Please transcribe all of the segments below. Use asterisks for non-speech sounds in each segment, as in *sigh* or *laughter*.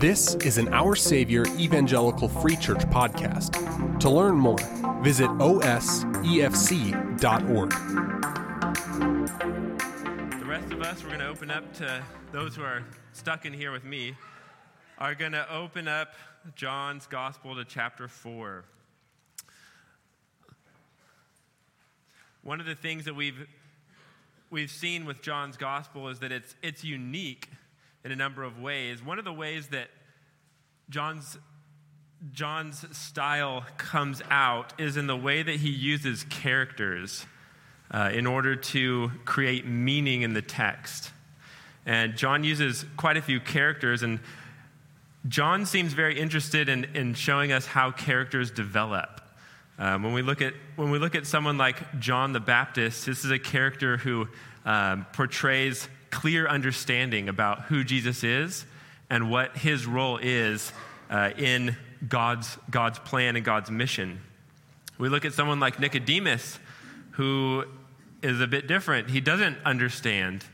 This is an Our Savior Evangelical Free Church podcast. To learn more, visit osefc.org. The rest of us, we're going to open up to those who are stuck in here with me, are going to open up John's Gospel to chapter 4. One of the things that we've, we've seen with John's Gospel is that it's, it's unique in a number of ways. One of the ways that John's, John's style comes out is in the way that he uses characters uh, in order to create meaning in the text. And John uses quite a few characters, and John seems very interested in, in showing us how characters develop. Um, when, we look at, when we look at someone like John the Baptist, this is a character who um, portrays clear understanding about who Jesus is and what his role is uh, in God's, God's plan and God's mission. We look at someone like Nicodemus, who is a bit different. He doesn't understand.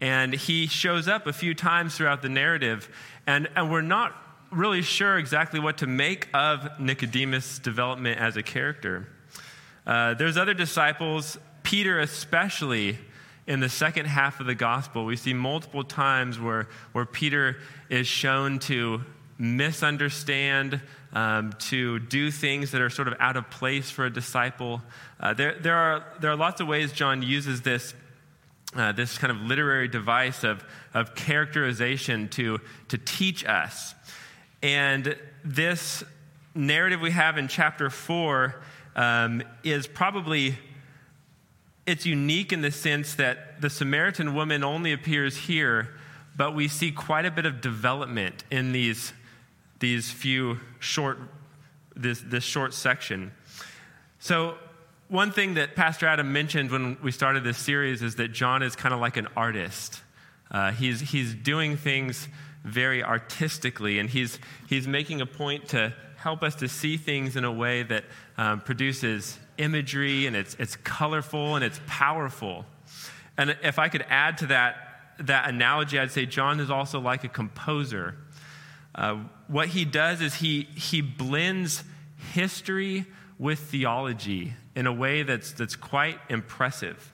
And he shows up a few times throughout the narrative, and, and we're not really sure exactly what to make of Nicodemus' development as a character. Uh, there's other disciples, Peter especially, in the second half of the gospel, we see multiple times where, where Peter is shown to misunderstand, um, to do things that are sort of out of place for a disciple. Uh, there, there, are, there are lots of ways John uses this, uh, this kind of literary device of, of characterization to, to teach us. And this narrative we have in chapter 4 um, is probably it's unique in the sense that the Samaritan woman only appears here, but we see quite a bit of development in these, these few short, this, this short section. So, one thing that Pastor Adam mentioned when we started this series is that John is kind of like an artist. Uh, he's, he's doing things very artistically, and he's, he's making a point to help us to see things in a way that um, produces imagery and it's, it's colorful and it's powerful. And if I could add to that, that analogy, I'd say John is also like a composer. Uh, what he does is he, he blends history with theology in a way that's, that's quite impressive.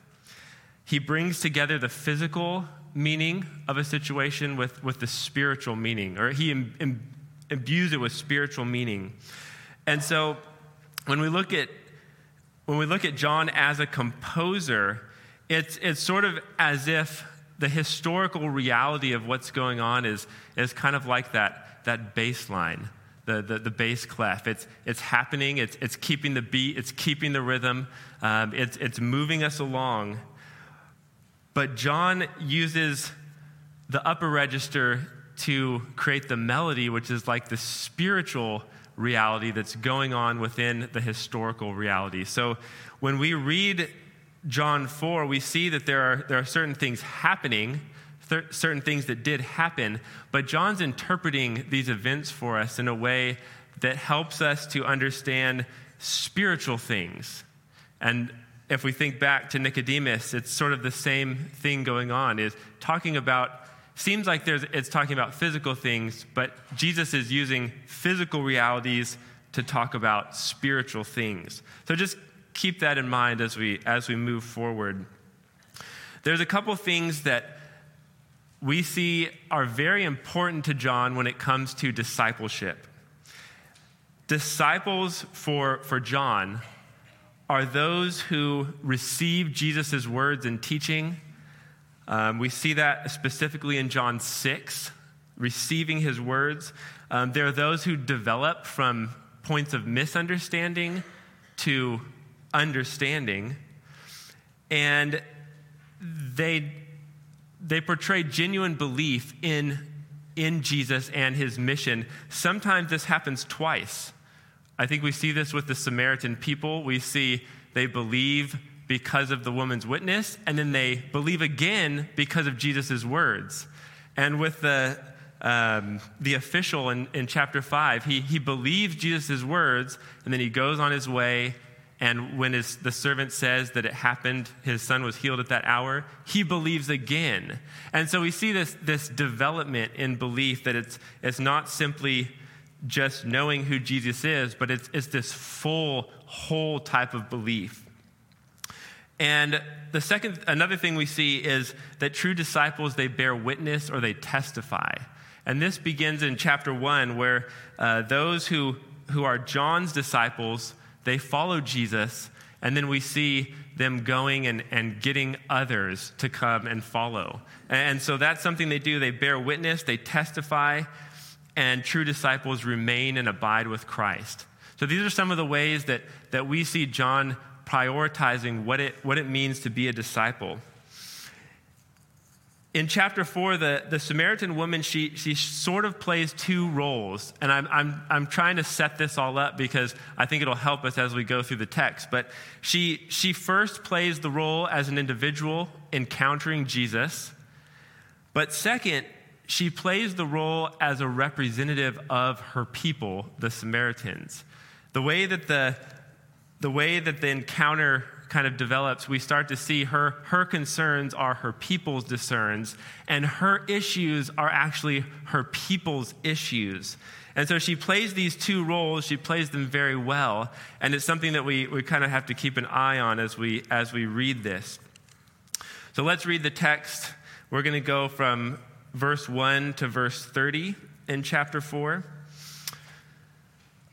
He brings together the physical meaning of a situation with, with the spiritual meaning, or he Im, Im, imbues it with spiritual meaning. And so when we look at when we look at John as a composer, it's, it's sort of as if the historical reality of what's going on is, is kind of like that, that bass line, the, the, the bass clef. It's, it's happening, it's, it's keeping the beat, it's keeping the rhythm, um, it's, it's moving us along. But John uses the upper register to create the melody, which is like the spiritual reality that's going on within the historical reality. So when we read John 4, we see that there are, there are certain things happening, th- certain things that did happen, but John's interpreting these events for us in a way that helps us to understand spiritual things. And if we think back to Nicodemus, it's sort of the same thing going on, is talking about seems like it's talking about physical things, but Jesus is using physical realities to talk about spiritual things. So just keep that in mind as we, as we move forward. There's a couple things that we see are very important to John when it comes to discipleship. Disciples for, for John are those who receive Jesus' words and teaching um, we see that specifically in John 6, receiving his words. Um, there are those who develop from points of misunderstanding to understanding, and they, they portray genuine belief in, in Jesus and his mission. Sometimes this happens twice. I think we see this with the Samaritan people. We see they believe because of the woman's witness, and then they believe again because of Jesus' words. And with the, um, the official in, in chapter 5, he, he believes Jesus' words, and then he goes on his way And when his, the servant says that it happened, his son was healed at that hour, he believes again. And so we see this, this development in belief that it's, it's not simply just knowing who Jesus is, but it's, it's this full, whole type of belief. And the second, another thing we see is that true disciples, they bear witness or they testify. And this begins in chapter one, where uh, those who, who are John's disciples, they follow Jesus, and then we see them going and, and getting others to come and follow. And so that's something they do. They bear witness, they testify, and true disciples remain and abide with Christ. So these are some of the ways that, that we see John prioritizing what it, what it means to be a disciple. In chapter four, the, the Samaritan woman, she, she sort of plays two roles. And I'm, I'm, I'm trying to set this all up because I think it'll help us as we go through the text. But she, she first plays the role as an individual encountering Jesus. But second, she plays the role as a representative of her people, the Samaritans. The way that the, the way that the encounter kind of develops, we start to see her, her concerns are her people's concerns, and her issues are actually her people's issues. And so she plays these two roles, she plays them very well, and it's something that we, we kind of have to keep an eye on as we, as we read this. So let's read the text. We're going to go from verse 1 to verse 30 in chapter 4.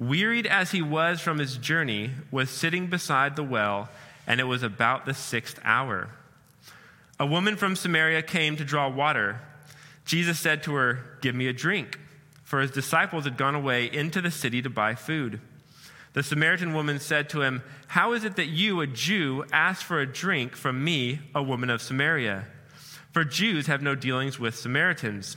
wearied as he was from his journey, was sitting beside the well, and it was about the sixth hour. A woman from Samaria came to draw water. Jesus said to her, Give me a drink, for his disciples had gone away into the city to buy food. The Samaritan woman said to him, How is it that you, a Jew, ask for a drink from me, a woman of Samaria? For Jews have no dealings with Samaritans.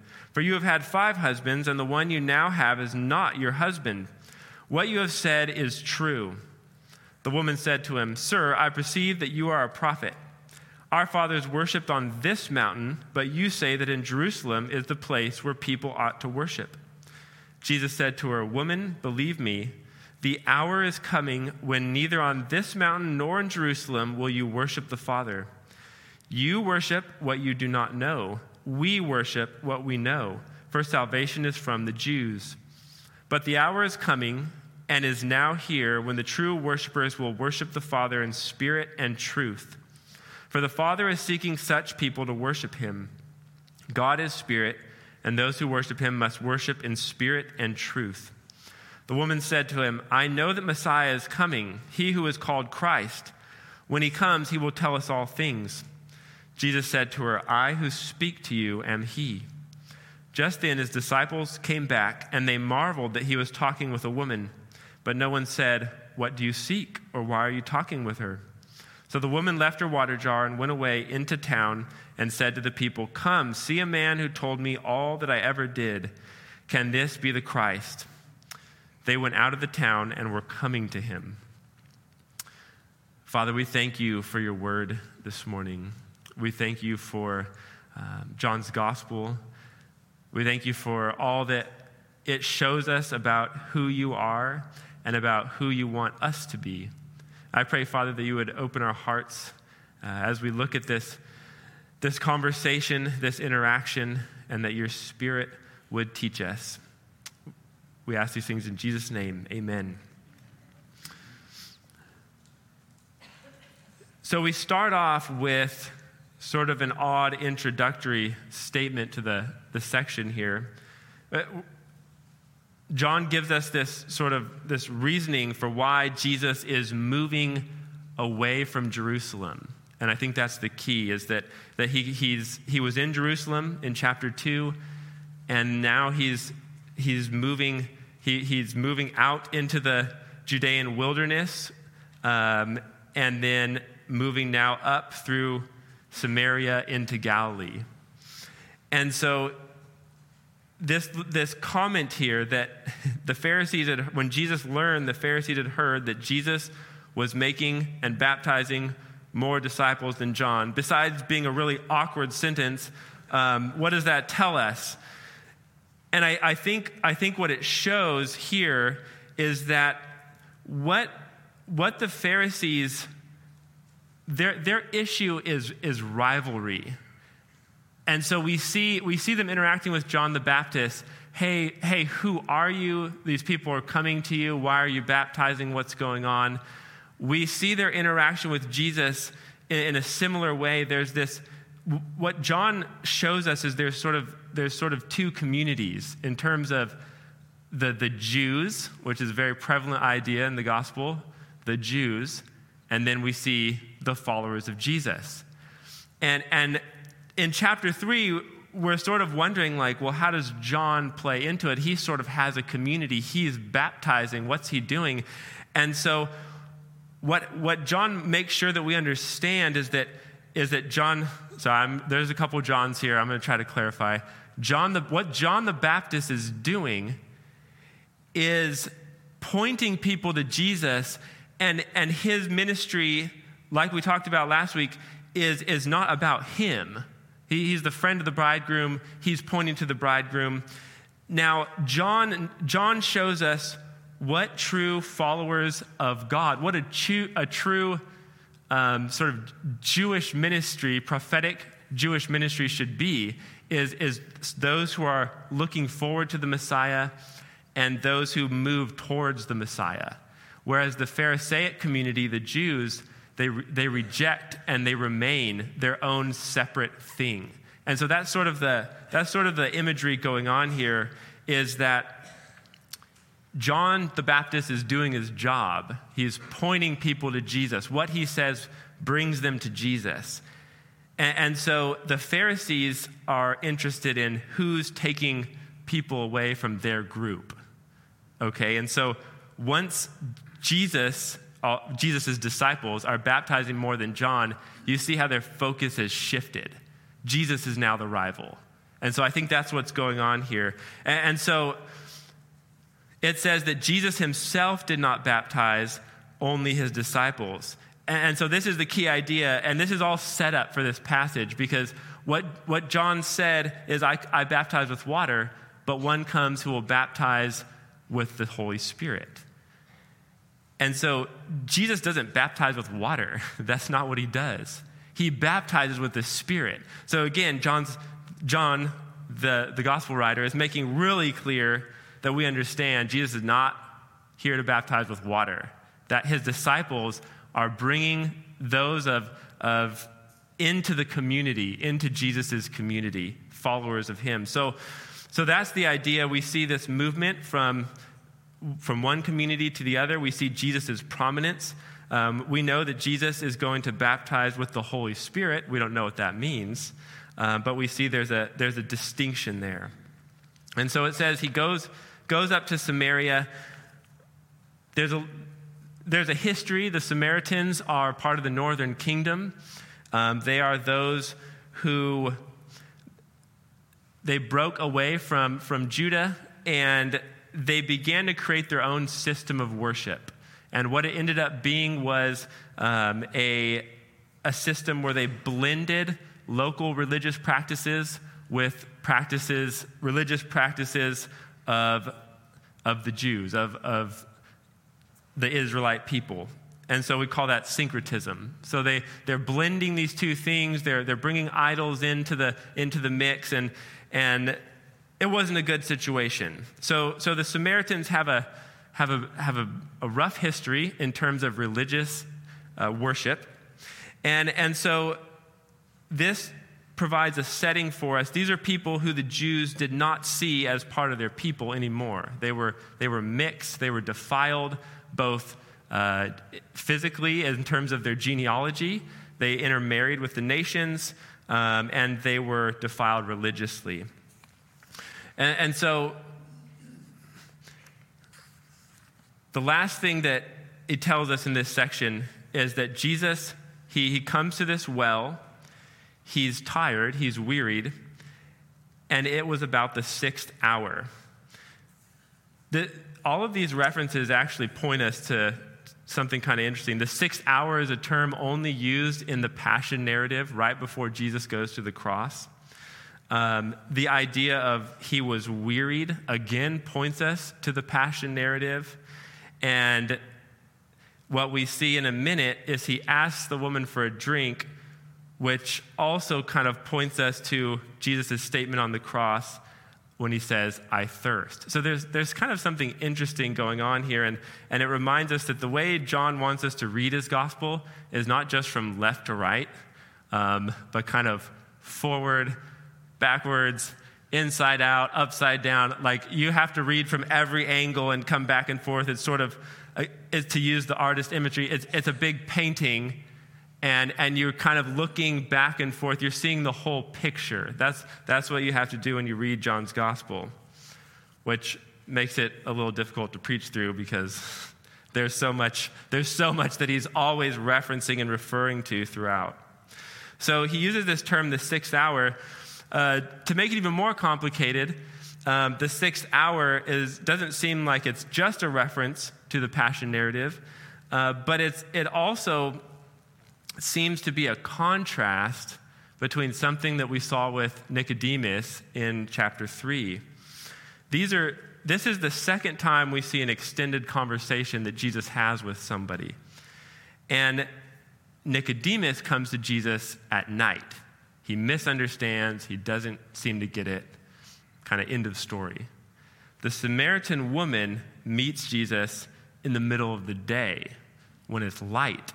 For you have had five husbands, and the one you now have is not your husband. What you have said is true. The woman said to him, Sir, I perceive that you are a prophet. Our fathers worshipped on this mountain, but you say that in Jerusalem is the place where people ought to worship. Jesus said to her, Woman, believe me, the hour is coming when neither on this mountain nor in Jerusalem will you worship the Father. You worship what you do not know we worship what we know, for salvation is from the Jews. But the hour is coming and is now here when the true worshipers will worship the Father in spirit and truth. For the Father is seeking such people to worship him. God is spirit, and those who worship him must worship in spirit and truth. The woman said to him, I know that Messiah is coming, he who is called Christ. When he comes, he will tell us all things. Jesus said to her, I who speak to you am he. Just then his disciples came back, and they marveled that he was talking with a woman. But no one said, What do you seek? or Why are you talking with her? So the woman left her water jar and went away into town and said to the people, Come, see a man who told me all that I ever did. Can this be the Christ? They went out of the town and were coming to him. Father, we thank you for your word this morning. We thank you for um, John's gospel. We thank you for all that it shows us about who you are and about who you want us to be. I pray, Father, that you would open our hearts uh, as we look at this, this conversation, this interaction, and that your Spirit would teach us. We ask these things in Jesus' name. Amen. So we start off with sort of an odd introductory statement to the, the section here. Uh, John gives us this sort of this reasoning for why Jesus is moving away from Jerusalem. And I think that's the key is that, that he, he's, he was in Jerusalem in chapter 2, and now he's, he's, moving, he, he's moving out into the Judean wilderness um, and then moving now up through Samaria into Galilee. And so this, this comment here that *laughs* the Pharisees had, when Jesus learned, the Pharisees had heard that Jesus was making and baptizing more disciples than John. Besides being a really awkward sentence, um, what does that tell us? And I, I, think, I think what it shows here is that what, what the Pharisees, their, their issue is, is rivalry. And so we see, we see them interacting with John the Baptist. Hey, hey, who are you? These people are coming to you. Why are you baptizing? What's going on? We see their interaction with Jesus in, in a similar way. There's this, what John shows us is there's sort of, there's sort of two communities in terms of the, the Jews, which is a very prevalent idea in the gospel, the Jews, and then we see the followers of Jesus. And, and in chapter 3, we're sort of wondering, like, well, how does John play into it? He sort of has a community. He's baptizing. What's he doing? And so, what, what John makes sure that we understand is that, is that John, so I'm, there's a couple Johns here. I'm going to try to clarify. John the, what John the Baptist is doing is pointing people to Jesus, and, and his ministry, like we talked about last week, is, is not about him he, he's the friend of the bridegroom, he's pointing to the bridegroom. Now, John, John shows us what true followers of God, what a, true, a true um, sort of Jewish ministry, prophetic Jewish ministry should be, is, is those who are looking forward to the Messiah and those who move towards the Messiah. Whereas the Pharisaic community, the Jews, they, they reject and they remain their own separate thing. And so that's sort of the, that's sort of the imagery going on here is that John the Baptist is doing his job. He's pointing people to Jesus. What he says brings them to Jesus. And, and so the Pharisees are interested in who's taking people away from their group. Okay, and so once Jesus Jesus' disciples are baptizing more than John, you see how their focus has shifted. Jesus is now the rival. And so I think that's what's going on here. And, and so it says that Jesus himself did not baptize, only his disciples. And, and so this is the key idea, and this is all set up for this passage because what, what John said is, I, I baptize with water, but one comes who will baptize with the Holy Spirit. And so Jesus doesn't baptize with water. *laughs* That's not what he does. He baptizes with the Spirit. So again, John's, John, the, the gospel writer, is making really clear that we understand Jesus is not here to baptize with water, that his disciples are bringing those of, of into the community, into Jesus' community, followers of him. So, so that's the idea. We see this movement from from one community to the other, we see Jesus' prominence. Um, we know that Jesus is going to baptize with the Holy Spirit. We don't know what that means, uh, but we see there's a, there's a distinction there. And so it says he goes, goes up to Samaria. There's a, there's a history. The Samaritans are part of the northern kingdom. Um, they are those who they broke away from, from Judah and they began to create their own system of worship. And what it ended up being was um, a, a system where they blended local religious practices with practices, religious practices of, of the Jews, of, of the Israelite people. And so we call that syncretism. So they, they're blending these two things, they're, they're bringing idols into the, into the mix, and, and it wasn't a good situation. So, so the Samaritans have, a, have, a, have a, a rough history in terms of religious uh, worship. And, and so this provides a setting for us. These are people who the Jews did not see as part of their people anymore. They were, they were mixed, they were defiled, both uh, physically in terms of their genealogy, they intermarried with the nations, um, and they were defiled religiously. And, and so, the last thing that it tells us in this section is that Jesus, he, he comes to this well, he's tired, he's wearied, and it was about the sixth hour. The, all of these references actually point us to something kind of interesting. The sixth hour is a term only used in the passion narrative right before Jesus goes to the cross. Um, the idea of he was wearied again points us to the passion narrative. And what we see in a minute is he asks the woman for a drink, which also kind of points us to Jesus' statement on the cross when he says, I thirst. So there's, there's kind of something interesting going on here, and, and it reminds us that the way John wants us to read his gospel is not just from left to right, um, but kind of forward, backwards, inside out, upside down. Like you have to read from every angle and come back and forth. It's sort of, uh, to use the artist imagery, it's, it's a big painting and, and you're kind of looking back and forth. You're seeing the whole picture. That's, that's what you have to do when you read John's gospel, which makes it a little difficult to preach through because *laughs* there's so much, there's so much that he's always referencing and referring to throughout. So he uses this term, the sixth hour, uh, to make it even more complicated. Um, the sixth hour is, doesn't seem like it's just a reference to the passion narrative, uh, but it's, it also seems to be a contrast between something that we saw with Nicodemus in chapter 3. These are, this is the second time we see an extended conversation that Jesus has with somebody. And Nicodemus comes to Jesus at night. He misunderstands, he doesn't seem to get it. Kind of end of story. The Samaritan woman meets Jesus in the middle of the day when it's light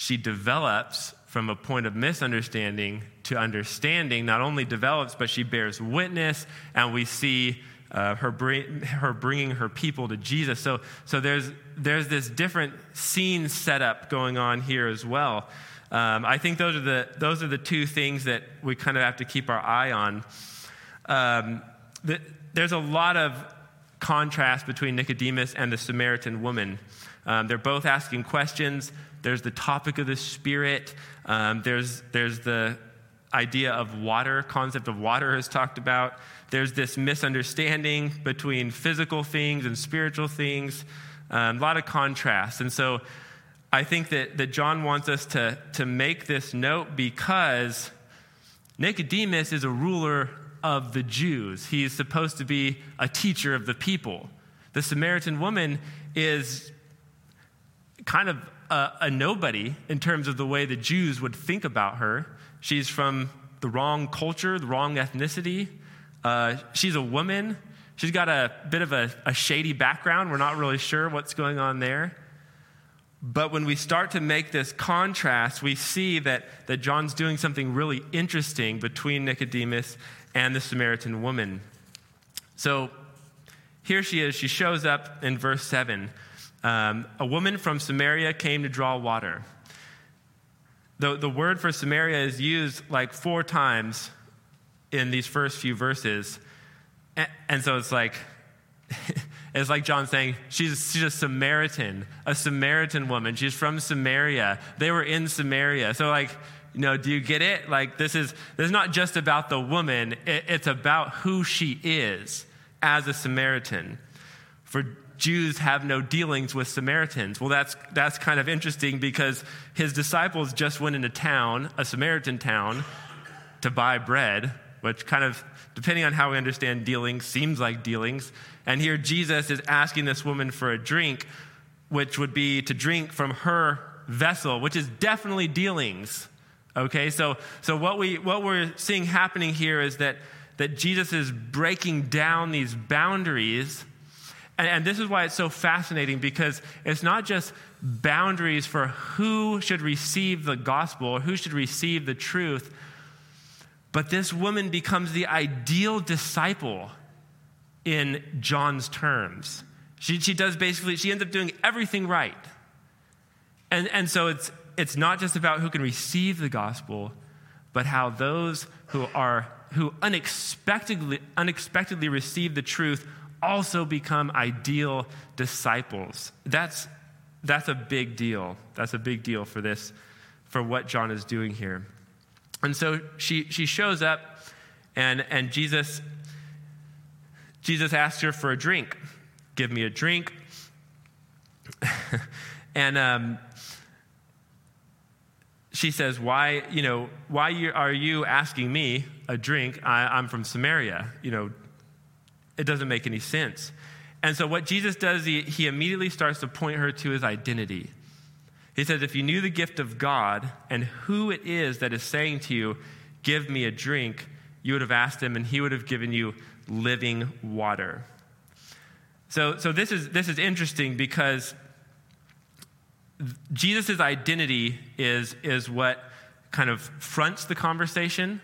she develops from a point of misunderstanding to understanding, not only develops, but she bears witness, and we see uh, her, bring, her bringing her people to Jesus. So, so there's, there's this different scene setup going on here as well. Um, I think those are, the, those are the two things that we kind of have to keep our eye on. Um, the, there's a lot of contrast between Nicodemus and the Samaritan woman. Um, they're both asking questions. There's the topic of the Spirit. Um, there's, there's the idea of water, concept of water is talked about. There's this misunderstanding between physical things and spiritual things. Um, a lot of contrast. And so I think that, that John wants us to, to make this note because Nicodemus is a ruler of the Jews. He's supposed to be a teacher of the people. The Samaritan woman is kind of a, a nobody in terms of the way the Jews would think about her. She's from the wrong culture, the wrong ethnicity. Uh, she's a woman. She's got a bit of a, a, shady background. We're not really sure what's going on there. But when we start to make this contrast, we see that, that John's doing something really interesting between Nicodemus and the Samaritan woman. So here she is. She shows up in verse 7. Um, a woman from Samaria came to draw water. The, the word for Samaria is used like four times in these first few verses. And, and so it's like, *laughs* it's like John saying, she's, she's a Samaritan, a Samaritan woman. She's from Samaria. They were in Samaria. So, like, you know, do you get it? Like, this is, this is not just about the woman, it, it's about who she is as a Samaritan. For Jews have no dealings with Samaritans. Well, that's, that's kind of interesting because his disciples just went into town, a Samaritan town, to buy bread, which kind of, depending on how we understand dealings, seems like dealings. And here Jesus is asking this woman for a drink, which would be to drink from her vessel, which is definitely dealings. Okay, so, so what, we, what we're seeing happening here is that, that Jesus is breaking down these boundaries and, and this is why it's so fascinating because it's not just boundaries for who should receive the gospel or who should receive the truth, but this woman becomes the ideal disciple in John's terms. She, she does basically, she ends up doing everything right. And, and so it's, it's not just about who can receive the gospel, but how those who are who unexpectedly unexpectedly receive the truth also become ideal disciples. That's, that's a big deal. That's a big deal for this, for what John is doing here. And so she, she shows up, and, and Jesus, Jesus asks her for a drink. Give me a drink. *laughs* and um, she says, Why, you know, why are you asking me a drink? I, I'm from Samaria. You know, it doesn't make any sense. And so, what Jesus does, he, he immediately starts to point her to his identity. He says, If you knew the gift of God and who it is that is saying to you, Give me a drink, you would have asked him, and he would have given you living water. So, so this, is, this is interesting because Jesus' identity is, is what kind of fronts the conversation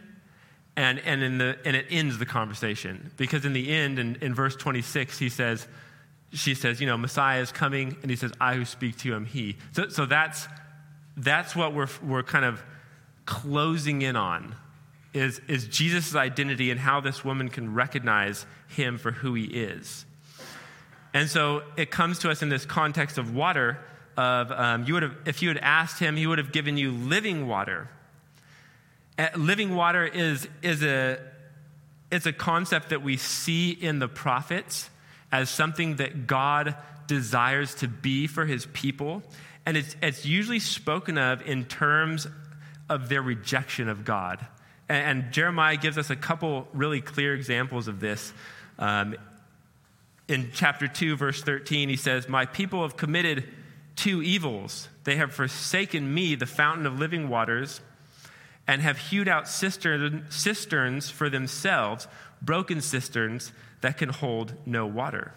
and, and, in the, and it ends the conversation. Because in the end, in, in verse 26, he says, she says, you know, Messiah is coming, and he says, I who speak to you am he. So, so that's, that's what we're, we're kind of closing in on is, is Jesus' identity and how this woman can recognize him for who he is. And so it comes to us in this context of water of um, you would have, if you had asked him, he would have given you living water. Uh, living water is, is a, it's a concept that we see in the prophets as something that God desires to be for his people. And it's, it's usually spoken of in terms of their rejection of God. And, and Jeremiah gives us a couple really clear examples of this. Um, in chapter 2, verse 13, he says, My people have committed two evils. They have forsaken me, the fountain of living waters and have hewed out cisterns for themselves, broken cisterns that can hold no water.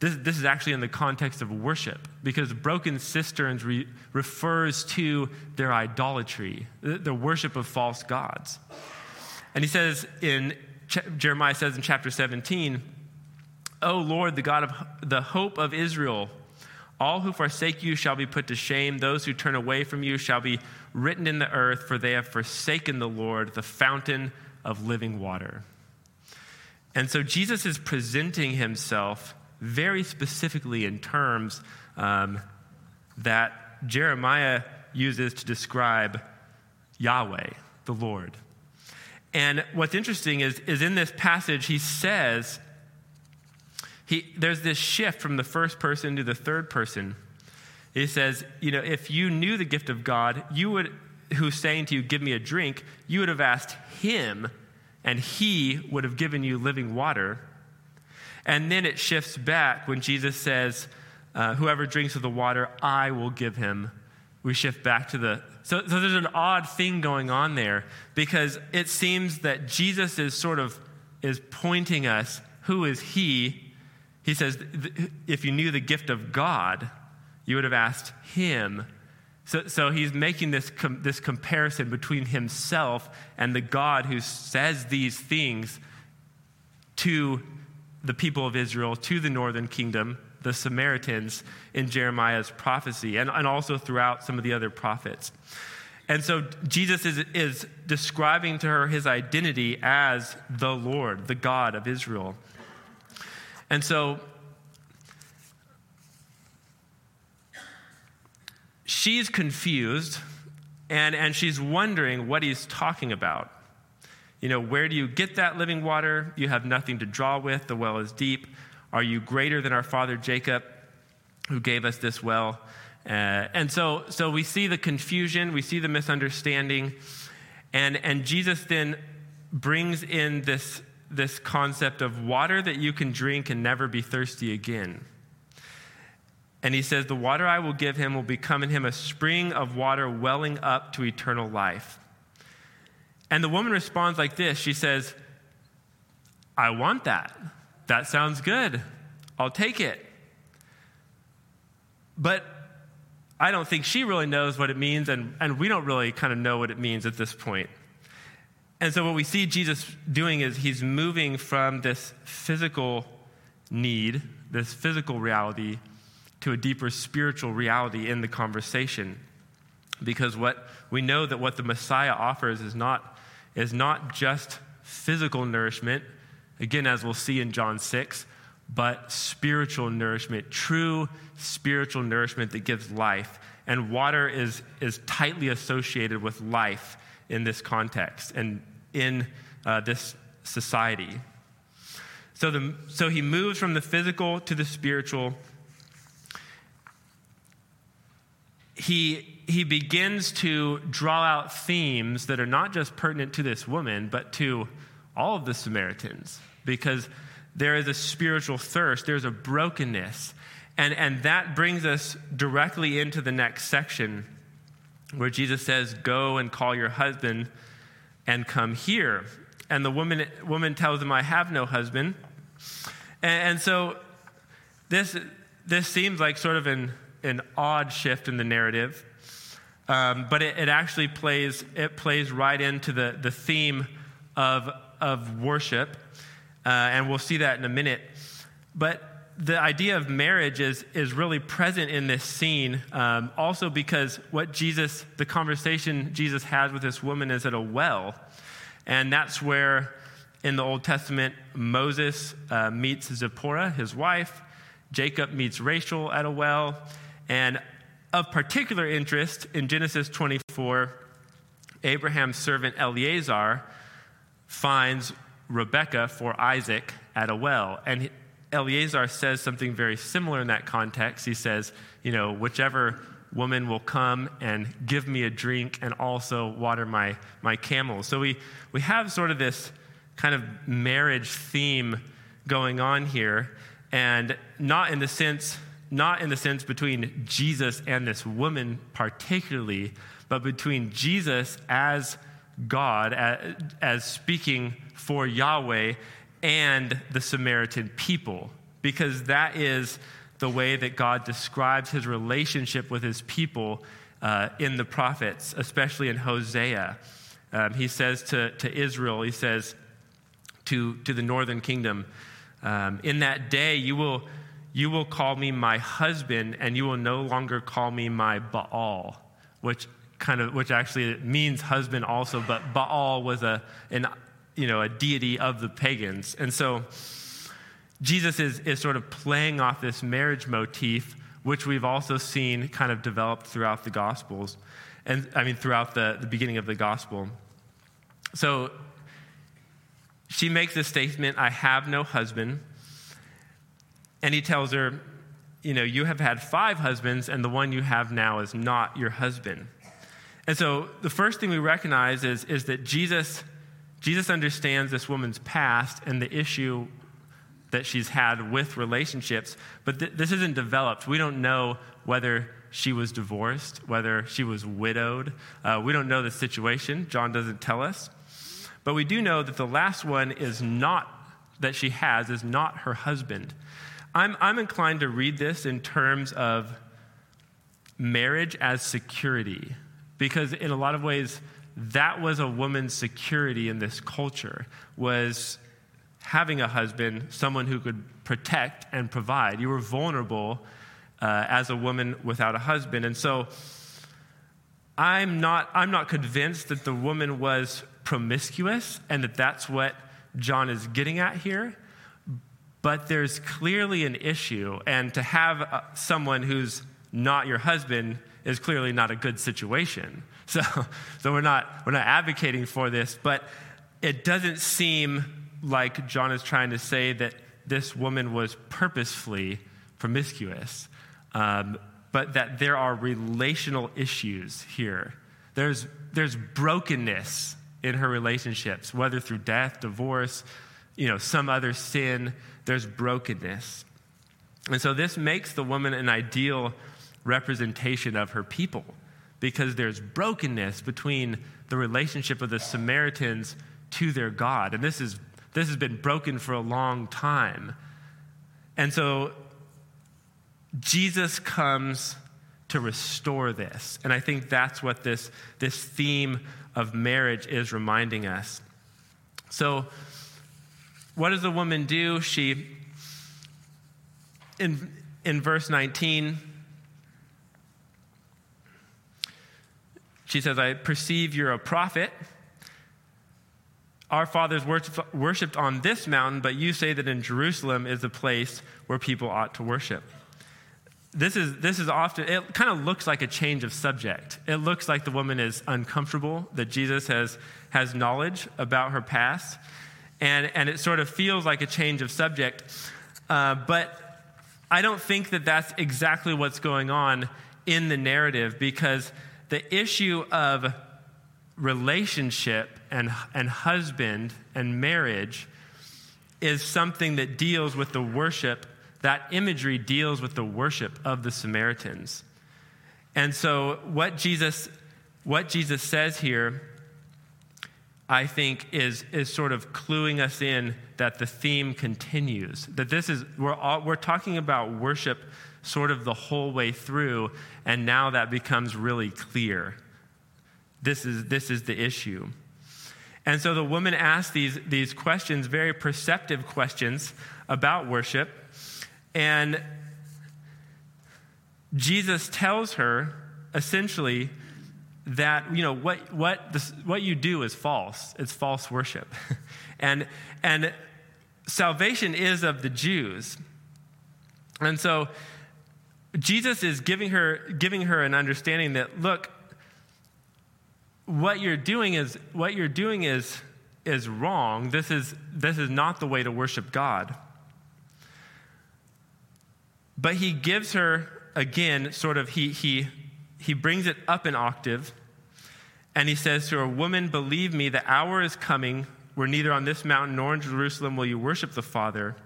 This, this is actually in the context of worship because broken cisterns re, refers to their idolatry, the, the, worship of false gods. And he says in Jeremiah says in chapter 17, O Lord, the God of the hope of Israel, all who forsake you shall be put to shame. Those who turn away from you shall be written in the earth, for they have forsaken the Lord, the fountain of living water. And so Jesus is presenting himself very specifically in terms um, that Jeremiah uses to describe Yahweh, the Lord. And what's interesting is, is in this passage, he says he, there's this shift from the first person to the third person. He says, you know, if you knew the gift of God, you would, who's saying to you, give me a drink, you would have asked him, and he would have given you living water. And then it shifts back when Jesus says, uh, whoever drinks of the water, I will give him. We shift back to the. So, so there's an odd thing going on there because it seems that Jesus is sort of is pointing us who is he he says, if you knew the gift of God, you would have asked him. So, so he's making this, com- this comparison between himself and the God who says these things to the people of Israel, to the northern kingdom, the Samaritans in Jeremiah's prophecy, and, and also throughout some of the other prophets. And so Jesus is, is describing to her his identity as the Lord, the God of Israel. And so she's confused and, and she's wondering what he's talking about. You know, where do you get that living water? You have nothing to draw with, the well is deep. Are you greater than our father Jacob, who gave us this well? Uh, and so, so we see the confusion, we see the misunderstanding, and, and Jesus then brings in this, this concept of water that you can drink and never be thirsty again. And he says, The water I will give him will become in him a spring of water welling up to eternal life. And the woman responds like this She says, I want that. That sounds good. I'll take it. But I don't think she really knows what it means, and, and we don't really kind of know what it means at this point. And so, what we see Jesus doing is he's moving from this physical need, this physical reality, to a deeper spiritual reality in the conversation. Because what we know that what the Messiah offers is not, is not just physical nourishment, again, as we'll see in John 6, but spiritual nourishment, true spiritual nourishment that gives life. And water is, is tightly associated with life in this context and in uh, this society. So, the, so he moves from the physical to the spiritual he, he begins to draw out themes that are not just pertinent to this woman, but to all of the Samaritans, because there is a spiritual thirst, there's a brokenness. And, and that brings us directly into the next section where Jesus says, Go and call your husband and come here. And the woman, woman tells him, I have no husband. And, and so this, this seems like sort of an an odd shift in the narrative, um, but it, it, actually plays, it plays right into the, the theme of, of worship, uh, and we'll see that in a minute. But the idea of marriage is, is really present in this scene, um, also because what Jesus, the conversation Jesus has with this woman is at a well. And that's where in the Old Testament, Moses uh, meets Zipporah, his wife. Jacob meets Rachel at a well. And of particular interest in Genesis 24, Abraham's servant Eliezer finds Rebekah for Isaac at a well. And Eliezer says something very similar in that context. He says, you know, whichever woman will come and give me a drink and also water my, my camels. So we, we have sort of this kind of marriage theme going on here, and not in the sense not in the sense between Jesus and this woman particularly, but between Jesus as God, as, as speaking for Yahweh, and the Samaritan people, because that is the way that God describes his relationship with his people uh, in the prophets, especially in Hosea. Um, he says to, to Israel, he says to, to the northern kingdom, um, In that day you will you will call me my husband, and you will no longer call me my Baal, which kind of which actually means husband also, but Baal was a an you know a deity of the pagans. And so Jesus is, is sort of playing off this marriage motif, which we've also seen kind of developed throughout the Gospels, and I mean throughout the, the beginning of the gospel. So she makes this statement, I have no husband. And he tells her, You know, you have had five husbands, and the one you have now is not your husband. And so the first thing we recognize is, is that Jesus, Jesus understands this woman's past and the issue that she's had with relationships, but th- this isn't developed. We don't know whether she was divorced, whether she was widowed. Uh, we don't know the situation. John doesn't tell us. But we do know that the last one is not, that she has, is not her husband. I'm, I'm inclined to read this in terms of marriage as security, because in a lot of ways, that was a woman's security in this culture, was having a husband, someone who could protect and provide. You were vulnerable uh, as a woman without a husband. And so I'm not, I'm not convinced that the woman was promiscuous and that that's what John is getting at here but there's clearly an issue, and to have uh, someone who's not your husband is clearly not a good situation. *laughs* So, so we're, not, we're not advocating for this, but it doesn't seem like John is trying to say that this woman was purposefully promiscuous, um, but that there are relational issues here. There's, there's brokenness in her relationships, whether through death, divorce, you know, some other sin, there's brokenness. And so this makes the woman an ideal representation of her people because there's brokenness between the relationship of the Samaritans to their God. And this, is, this has been broken for a long time. And so Jesus comes to restore this. And I think that's what this, this theme of marriage is reminding us. So, what does the woman do? She, in, in verse 19, she says, I perceive you're a prophet. Our fathers worshiped on this mountain, but you say that in Jerusalem is the place where people ought to worship this is, this is often, it kind of looks like a change of subject. It looks like the woman is uncomfortable, that Jesus has, has knowledge about her past, and, and it sort of feels like a change of subject. Uh, but I don't think that that's exactly what's going on in the narrative because the issue of relationship and, and husband and marriage is something that deals with the worship that imagery deals with the worship of the Samaritans. And so what Jesus what Jesus says here I think is is sort of cluing us in that the theme continues. That this is we're all, we're talking about worship sort of the whole way through and now that becomes really clear. This is this is the issue. And so the woman asks these, these questions, very perceptive questions about worship. And Jesus tells her essentially that you know what what this, what you do is false. It's false worship, *laughs* and and salvation is of the Jews, and so Jesus is giving her giving her an understanding that look, what you're doing is what you're doing is is wrong. This is this is not the way to worship God. But he gives her, again, sort of, he, he, he brings it up an octave. And he says to her, Woman, believe me, the hour is coming where neither on this mountain nor in Jerusalem will you worship the Father.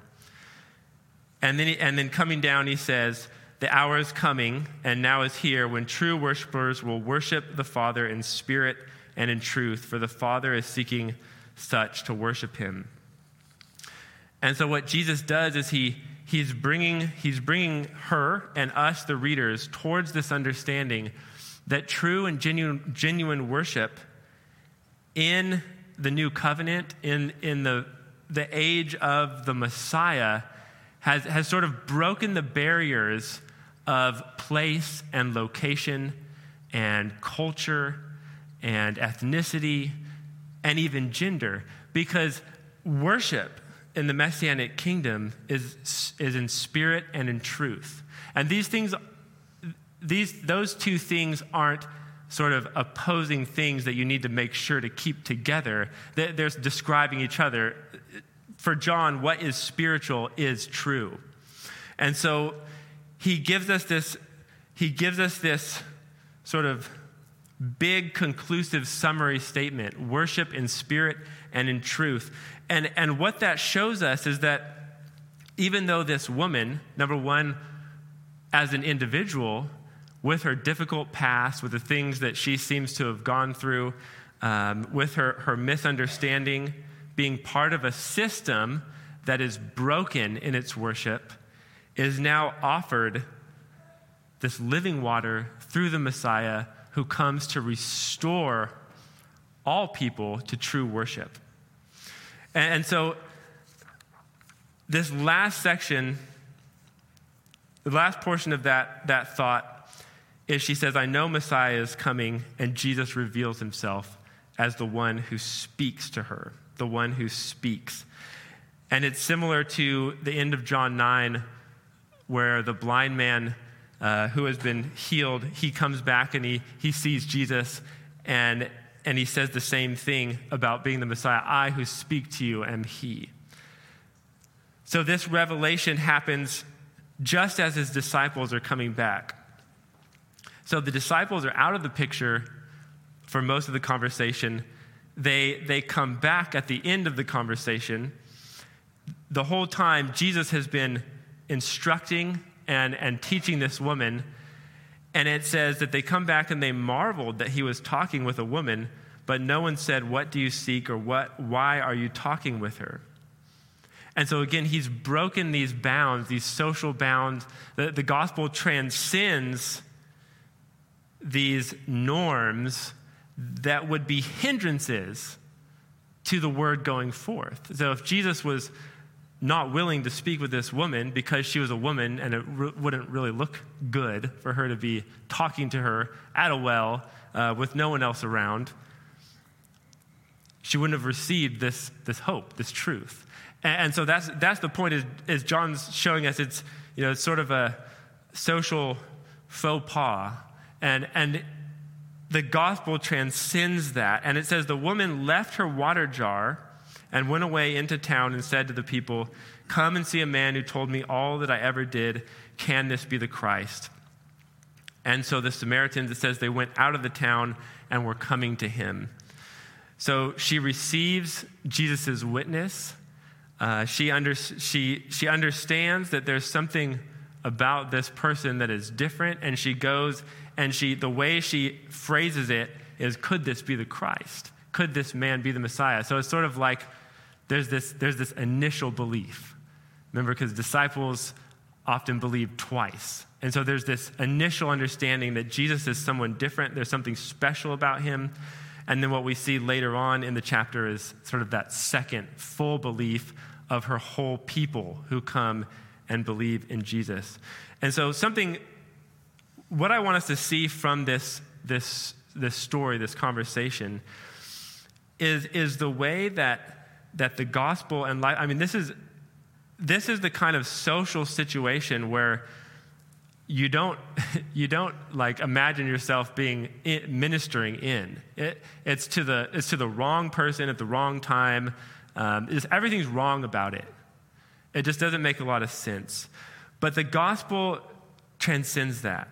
And then, he, and then coming down, he says, The hour is coming, and now is here, when true worshipers will worship the Father in spirit and in truth, for the Father is seeking such to worship him. And so, what Jesus does is he, he's bringing, he's bringing her and us, the readers, towards this understanding that true and genuine, genuine worship in the new covenant, in, in the, the age of the Messiah, has, has sort of broken the barriers of place and location and culture and ethnicity and even gender. Because worship in the messianic kingdom is, is in spirit and in truth. And these things, these, those two things aren't sort of opposing things that you need to make sure to keep together. They're describing each other. For John, what is spiritual is true. And so he gives us this, he gives us this sort of big conclusive summary statement worship in spirit and in truth. And, and what that shows us is that even though this woman, number one, as an individual, with her difficult past, with the things that she seems to have gone through, um, with her, her misunderstanding, being part of a system that is broken in its worship, is now offered this living water through the Messiah who comes to restore all people to true worship. And, so, this last section, the last portion of that, that thought is she says, I know Messiah is coming, and Jesus reveals himself as the one who speaks to her, the one who speaks. And it's similar to the end of John 9, where the blind man uh, who has been healed, he comes back and he, he sees Jesus and, and he says the same thing about being the Messiah. I who speak to you am he. So this revelation happens just as his disciples are coming back. So the disciples are out of the picture for most of the conversation. They, they come back at the end of the conversation. The whole time, Jesus has been instructing and, and teaching this woman. And it says that they come back and they marveled that he was talking with a woman, but no one said, What do you seek or what, why are you talking with her? And so, again, he's broken these bounds, these social bounds. The, the gospel transcends these norms that would be hindrances to the word going forth. So, if Jesus was not willing to speak with this woman because she was a woman and it re- wouldn't really look good for her to be talking to her at a well uh, with no one else around, she wouldn't have received this, this hope, this truth. And, and so that's, that's the point is, is John's showing us it's, you know, it's sort of a social faux pas. And, and the gospel transcends that. And it says the woman left her water jar and went away into town and said to the people, Come and see a man who told me all that I ever did. Can this be the Christ? And so the Samaritans, it says they went out of the town and were coming to him. So she receives Jesus' witness uh, she, under, she, she understands that there's something about this person that is different, and she goes and she, the way she phrases it is, Could this be the Christ? Could this man be the Messiah? So it's sort of like there's this, there's this initial belief. Remember, because disciples often believe twice. And so there's this initial understanding that Jesus is someone different, there's something special about him. And then what we see later on in the chapter is sort of that second full belief of her whole people who come and believe in Jesus. And so, something, what I want us to see from this, this, this story, this conversation, is, is the way that, that the gospel and life, I mean, this is, this is the kind of social situation where you don't *laughs* you don't like imagine yourself being in, ministering in. It, it's to the it's to the wrong person at the wrong time. Um, everything's wrong about it. It just doesn't make a lot of sense. But the gospel transcends that.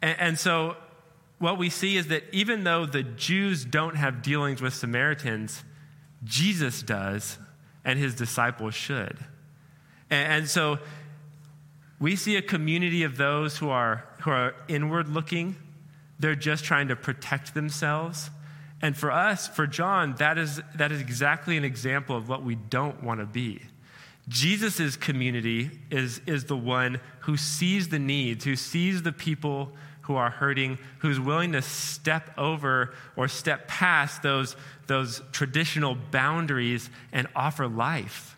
And, and so what we see is that even though the jews don't have dealings with samaritans jesus does and his disciples should and, and so we see a community of those who are, who are inward looking. They're just trying to protect themselves. And for us, for John, that is, that is exactly an example of what we don't want to be. Jesus' community is, is the one who sees the needs, who sees the people who are hurting, who's willing to step over or step past those, those traditional boundaries and offer life.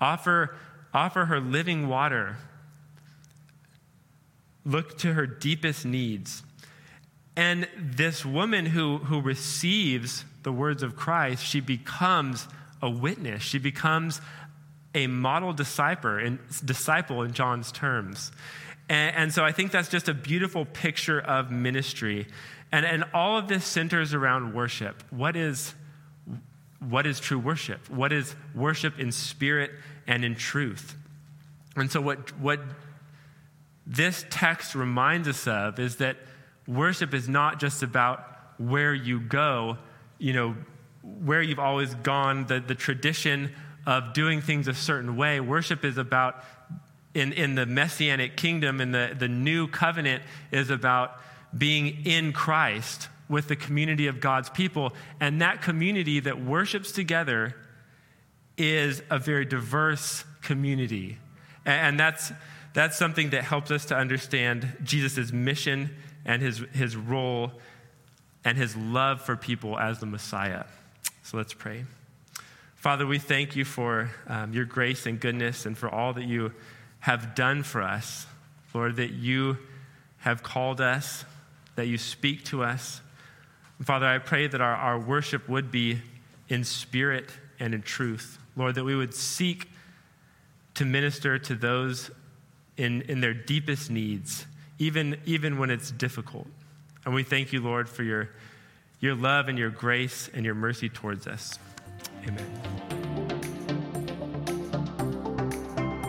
Offer, offer her living water look to her deepest needs. And this woman who, who receives the words of Christ, she becomes a witness. She becomes a model disciple in, disciple in John's terms. And, and, so I think that's just a beautiful picture of ministry. And, and all of this centers around worship. What is, what is true worship? What is worship in spirit and in truth? And so, what, what this text reminds us of is that worship is not just about where you go, you know, where you've always gone, the, the tradition of doing things a certain way. Worship is about, in, in the messianic kingdom, and the, the new covenant, is about being in Christ with the community of God's people. And that community that worships together is a very diverse community. And, that's that's something that helps us to understand Jesus' mission and his, his role and his love for people as the Messiah. So let's pray. Father, we thank you for um, your grace and goodness and for all that you have done for us. Lord, that you have called us, that you speak to us. Father, I pray that our, our worship would be in spirit and in truth. Lord, that we would seek to minister to those in, in their deepest needs, even, even when it's difficult. And we thank you, Lord, for your, your love and your grace and your mercy towards us. Amen.